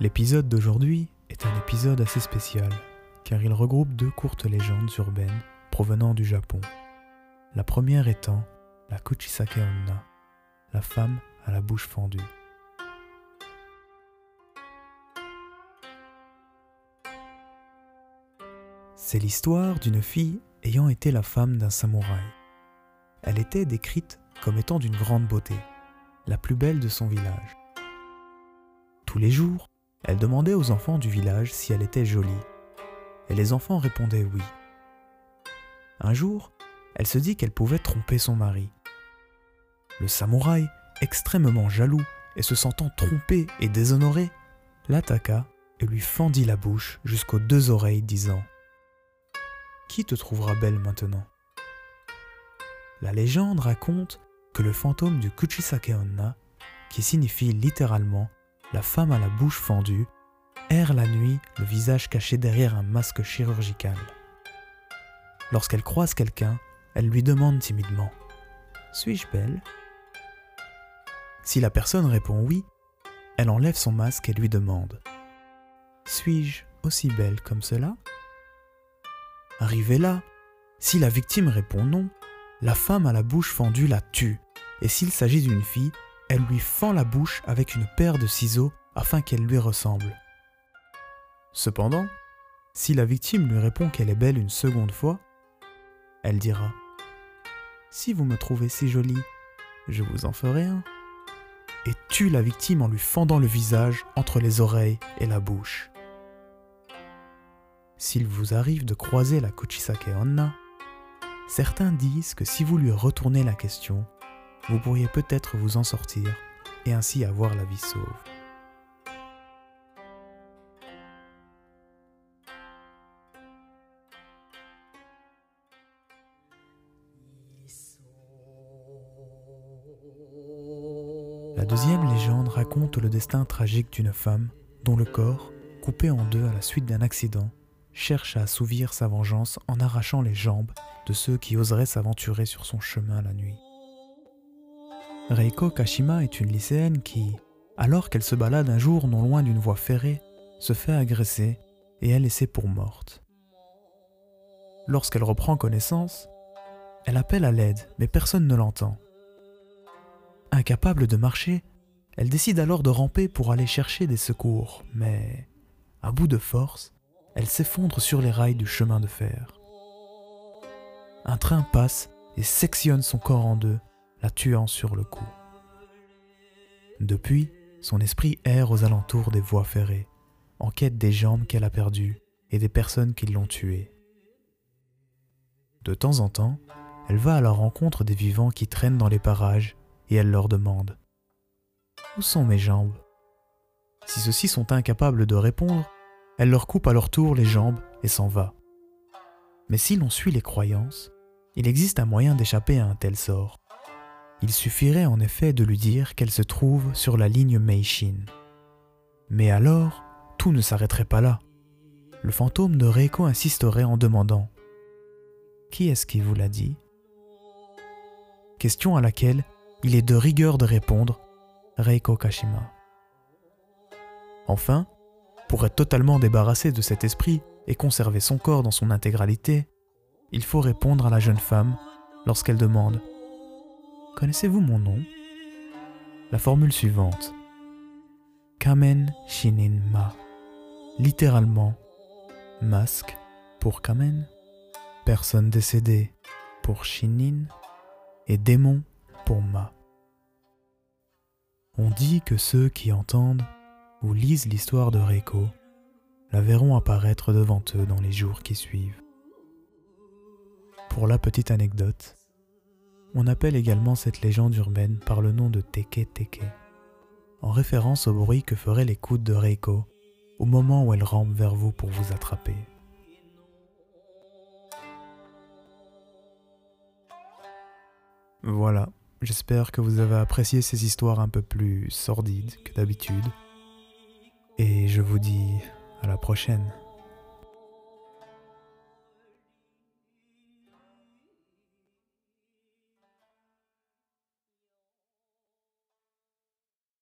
L'épisode d'aujourd'hui est un épisode assez spécial, car il regroupe deux courtes légendes urbaines provenant du Japon. La première étant la Kuchisake Onna, la femme à la bouche fendue. C'est l'histoire d'une fille ayant été la femme d'un samouraï. Elle était décrite comme étant d'une grande beauté, la plus belle de son village. Tous les jours, elle demandait aux enfants du village si elle était jolie, et les enfants répondaient oui. Un jour, elle se dit qu'elle pouvait tromper son mari. Le samouraï, extrêmement jaloux et se sentant trompé et déshonoré, l'attaqua et lui fendit la bouche jusqu'aux deux oreilles, disant Qui te trouvera belle maintenant? La légende raconte que le fantôme du Kuchisake Onna, qui signifie littéralement la femme à la bouche fendue, erre la nuit, le visage caché derrière un masque chirurgical. Lorsqu'elle croise quelqu'un, elle lui demande timidement Suis-je belle? Si la personne répond oui, elle enlève son masque et lui demande Suis-je aussi belle comme cela? Arrivée là, si la victime répond non, la femme à la bouche fendue la tue, et s'il s'agit d'une fille, elle lui fend la bouche avec une paire de ciseaux afin qu'elle lui ressemble. Cependant, si la victime lui répond qu'elle est belle une seconde fois, elle dira Si vous me trouvez si jolie, je vous en ferai un. Et tue la victime en lui fendant le visage entre les oreilles et la bouche. S'il vous arrive de croiser la Kuchisake Onna, certains disent que si vous lui retournez la question, vous pourriez peut-être vous en sortir et ainsi avoir la vie sauve. La deuxième légende raconte le destin tragique d'une femme dont le corps, coupé en deux à la suite d'un accident, cherche à assouvir sa vengeance en arrachant les jambes de ceux qui oseraient s'aventurer sur son chemin la nuit. Reiko Kashima est une lycéenne qui, alors qu'elle se balade un jour non loin d'une voie ferrée, se fait agresser et est laissée pour morte. Lorsqu'elle reprend connaissance, elle appelle à l'aide, mais personne ne l'entend. Incapable de marcher, elle décide alors de ramper pour aller chercher des secours, mais, à bout de force, elle s'effondre sur les rails du chemin de fer. Un train passe et sectionne son corps en deux, la tuant sur le coup. Depuis, son esprit erre aux alentours des voies ferrées, en quête des jambes qu'elle a perdues et des personnes qui l'ont tuée. De temps en temps, elle va à la rencontre des vivants qui traînent dans les parages et elle leur demande ⁇ Où sont mes jambes ?⁇ Si ceux-ci sont incapables de répondre, elle leur coupe à leur tour les jambes et s'en va. Mais si l'on suit les croyances, il existe un moyen d'échapper à un tel sort. Il suffirait en effet de lui dire qu'elle se trouve sur la ligne Meishin. Mais alors, tout ne s'arrêterait pas là. Le fantôme de Reiko insisterait en demandant Qui est-ce qui vous l'a dit? Question à laquelle il est de rigueur de répondre Reiko Kashima. Enfin, pour être totalement débarrassé de cet esprit et conserver son corps dans son intégralité, il faut répondre à la jeune femme lorsqu'elle demande Connaissez-vous mon nom? La formule suivante Kamen Shinin Ma, littéralement masque pour Kamen, personne décédée pour Shinin et démon pour Ma. On dit que ceux qui entendent ou lisent l'histoire de Reiko la verront apparaître devant eux dans les jours qui suivent. Pour la petite anecdote, on appelle également cette légende urbaine par le nom de Teke Teke, en référence au bruit que feraient les coudes de Reiko au moment où elle rampe vers vous pour vous attraper. Voilà, j'espère que vous avez apprécié ces histoires un peu plus sordides que d'habitude. Et je vous dis à la prochaine.